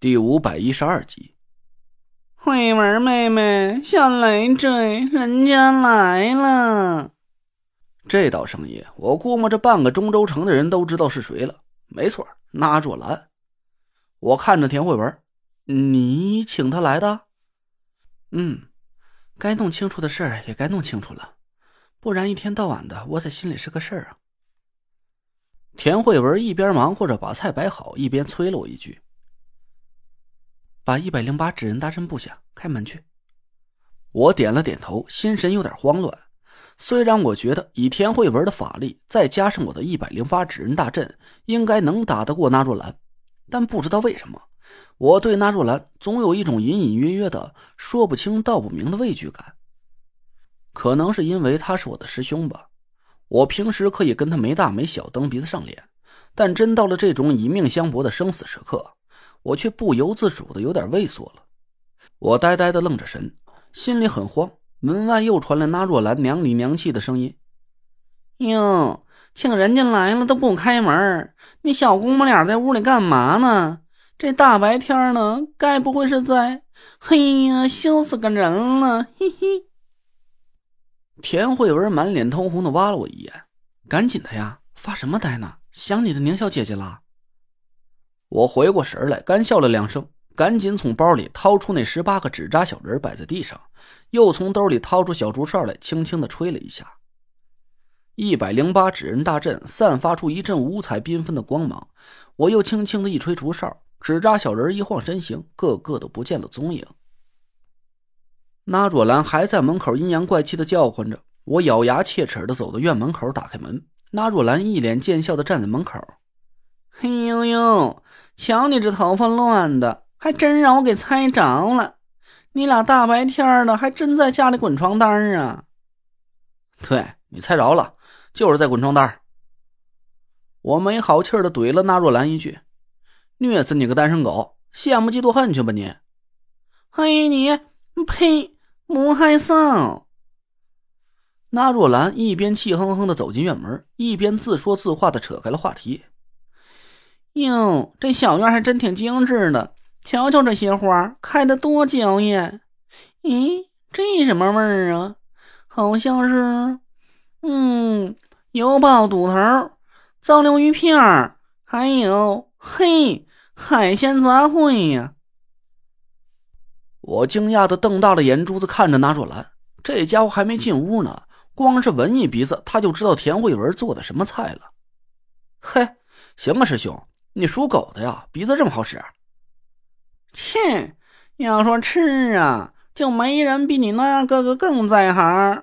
第五百一十二集，慧文妹妹，小累赘，人家来了。这道声音，我估摸着半个中州城的人都知道是谁了。没错，那若兰。我看着田慧文，你请他来的？嗯，该弄清楚的事儿也该弄清楚了，不然一天到晚的窝在心里是个事儿啊。田慧文一边忙活着把菜摆好，一边催了我一句。把一百零八纸人大阵布下，开门去。我点了点头，心神有点慌乱。虽然我觉得以田慧文的法力，再加上我的一百零八纸人大阵，应该能打得过那若兰，但不知道为什么，我对那若兰总有一种隐隐约约的、说不清道不明的畏惧感。可能是因为他是我的师兄吧。我平时可以跟他没大没小、蹬鼻子上脸，但真到了这种以命相搏的生死时刻。我却不由自主的有点畏缩了，我呆呆的愣着神，心里很慌。门外又传来那若兰娘里娘气的声音：“哟，请人家来了都不开门，你小姑母俩在屋里干嘛呢？这大白天的，该不会是在……嘿呀，羞死个人了！”嘿嘿。田慧文满脸通红的挖了我一眼：“赶紧的呀，发什么呆呢？想你的宁小姐姐了。”我回过神来，干笑了两声，赶紧从包里掏出那十八个纸扎小人摆在地上，又从兜里掏出小竹哨来，轻轻的吹了一下。一百零八纸人大阵散发出一阵五彩缤纷的光芒，我又轻轻的一吹竹哨，纸扎小人一晃身形，个个都不见了踪影。那若兰还在门口阴阳怪气的叫唤着，我咬牙切齿的走到院门口，打开门，那若兰一脸贱笑的站在门口。嘿呦呦！瞧你这头发乱的，还真让我给猜着了。你俩大白天的，还真在家里滚床单啊？对你猜着了，就是在滚床单。我没好气的怼了那若兰一句：“虐死你个单身狗，羡慕嫉妒恨去吧你！”嘿你，呸！母害臊！那若兰一边气哼哼的走进院门，一边自说自话的扯开了话题。哟，这小院还真挺精致的，瞧瞧这些花开的多娇艳。咦，这什么味儿啊？好像是……嗯，油爆肚头、糟溜鱼片儿，还有嘿，海鲜杂烩呀！我惊讶的瞪大了眼珠子看着那若兰，这家伙还没进屋呢，光是闻一鼻子，他就知道田慧文做的什么菜了。嘿，行啊，师兄。你属狗的呀，鼻子这么好使？切，要说吃啊，就没人比你那哥哥更在行。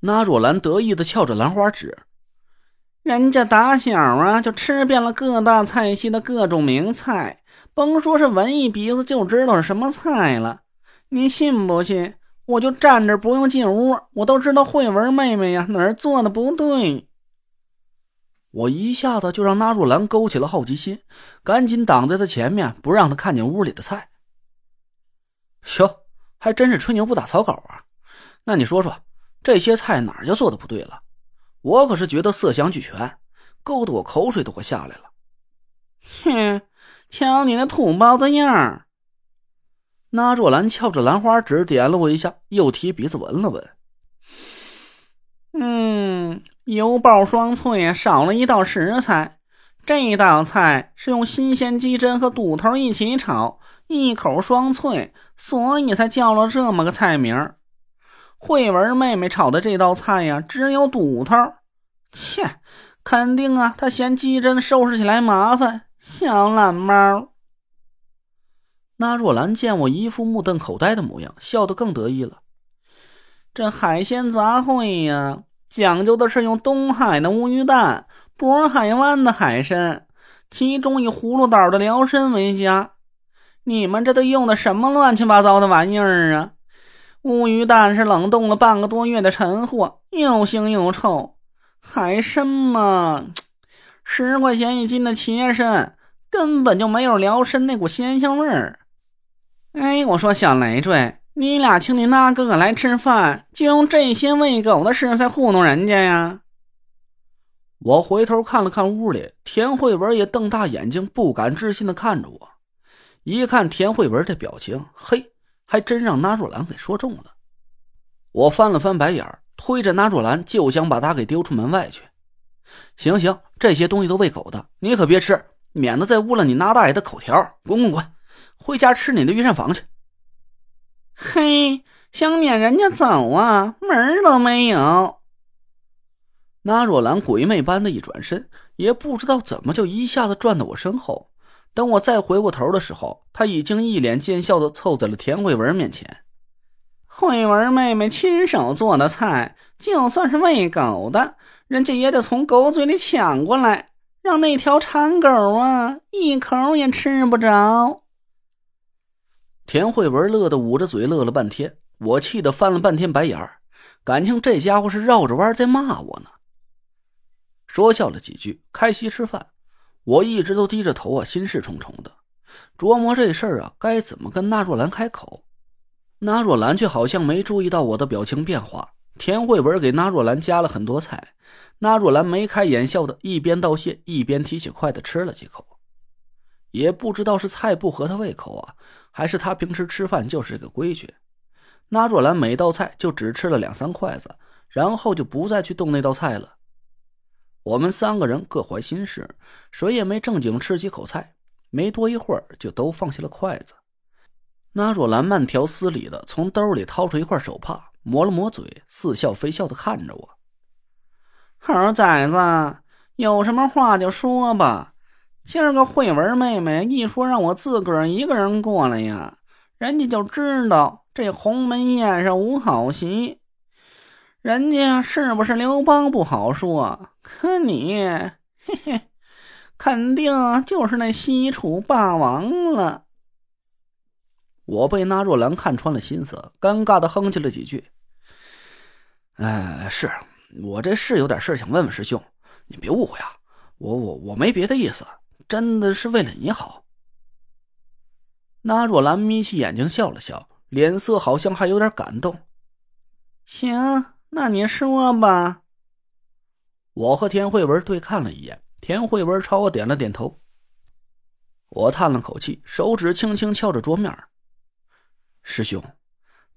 那若兰得意的翘着兰花指，人家打小啊就吃遍了各大菜系的各种名菜，甭说是闻一鼻子就知道是什么菜了。你信不信？我就站着不用进屋，我都知道慧文妹妹呀哪儿做的不对。我一下子就让那若兰勾起了好奇心，赶紧挡在她前面，不让她看见屋里的菜。哟，还真是吹牛不打草稿啊！那你说说，这些菜哪就做的不对了？我可是觉得色香俱全，勾得我口水都快下来了。哼，瞧你那土包子样儿！那若兰翘着兰花指点了我一下，又提鼻子闻了闻。嗯。油爆双脆少了一道食材，这道菜是用新鲜鸡胗和肚头一起炒，一口双脆，所以才叫了这么个菜名。慧文妹妹炒的这道菜呀，只有肚头，切，肯定啊，她嫌鸡胗收拾起来麻烦。小懒猫。那若兰见我一副目瞪口呆的模样，笑得更得意了。这海鲜杂烩呀。讲究的是用东海的乌鱼蛋、渤海湾的海参，其中以葫芦岛的辽参为佳。你们这都用的什么乱七八糟的玩意儿啊？乌鱼蛋是冷冻了半个多月的陈货，又腥又臭。海参嘛，十块钱一斤的切参，根本就没有辽参那股鲜香味儿。哎，我说小累赘。你俩请你那哥哥来吃饭，就用这些喂狗的食材糊弄人家呀？我回头看了看屋里，田慧文也瞪大眼睛，不敢置信的看着我。一看田慧文这表情，嘿，还真让纳若兰给说中了。我翻了翻白眼，推着纳若兰就想把她给丢出门外去。行行，这些东西都喂狗的，你可别吃，免得再污了你那大爷的口条。滚滚滚，回家吃你的御膳房去。嘿，想撵人家走啊，门儿都没有。那若兰鬼魅般的一转身，也不知道怎么就一下子转到我身后。等我再回过头的时候，她已经一脸奸笑的凑在了田慧文面前。慧文妹妹亲手做的菜，就算是喂狗的，人家也得从狗嘴里抢过来，让那条馋狗啊一口也吃不着。田慧文乐得捂着嘴乐了半天，我气得翻了半天白眼儿，感情这家伙是绕着弯在骂我呢。说笑了几句，开席吃饭。我一直都低着头啊，心事重重的，琢磨这事儿啊，该怎么跟纳若兰开口。纳若兰却好像没注意到我的表情变化。田慧文给纳若兰夹了很多菜，纳若兰眉开眼笑的，一边道谢，一边提起筷子吃了几口。也不知道是菜不合他胃口啊，还是他平时吃饭就是这个规矩。那若兰每道菜就只吃了两三筷子，然后就不再去动那道菜了。我们三个人各怀心事，谁也没正经吃几口菜。没多一会儿，就都放下了筷子。那若兰慢条斯理的从兜里掏出一块手帕，抹了抹嘴，似笑非笑的看着我：“猴崽子，有什么话就说吧。今儿个慧文妹妹一说让我自个儿一个人过来呀，人家就知道这鸿门宴上无好席。”人家是不是刘邦不好说，可你，嘿嘿，肯定就是那西楚霸王了。我被那若兰看穿了心思，尴尬的哼唧了几句。哎，是我这是有点事想问问师兄，你别误会啊，我我我没别的意思，真的是为了你好。那若兰眯起眼睛笑了笑，脸色好像还有点感动。行。那你说吧。我和田慧文对看了一眼，田慧文朝我点了点头。我叹了口气，手指轻轻敲着桌面。师兄，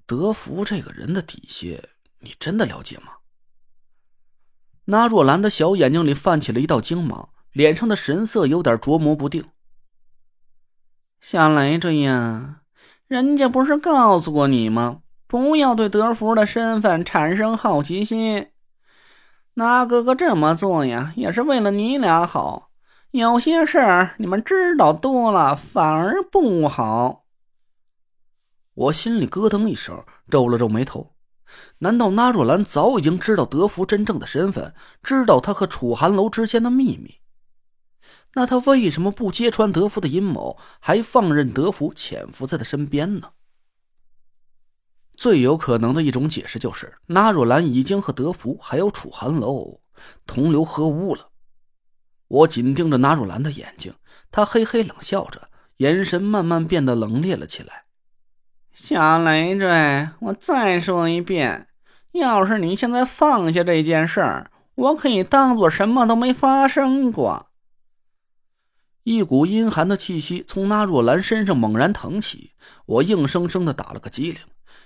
德福这个人的底细，你真的了解吗？那若兰的小眼睛里泛起了一道精芒，脸上的神色有点琢磨不定。小雷着呀，人家不是告诉过你吗？不要对德福的身份产生好奇心。那哥哥这么做呀，也是为了你俩好。有些事儿你们知道多了，反而不好。我心里咯噔一声，皱了皱眉头。难道那若兰早已经知道德福真正的身份，知道他和楚寒楼之间的秘密？那他为什么不揭穿德福的阴谋，还放任德福潜伏在他身边呢？最有可能的一种解释就是，纳若兰已经和德福还有楚寒楼同流合污了。我紧盯着纳若兰的眼睛，她嘿嘿冷笑着，眼神慢慢变得冷冽了起来。小累赘，我再说一遍，要是你现在放下这件事儿，我可以当做什么都没发生过。一股阴寒的气息从那若兰身上猛然腾起，我硬生生的打了个激灵。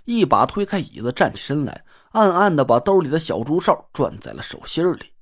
一把推开椅子，站起身来，暗暗的把兜里的小竹哨攥在了手心里。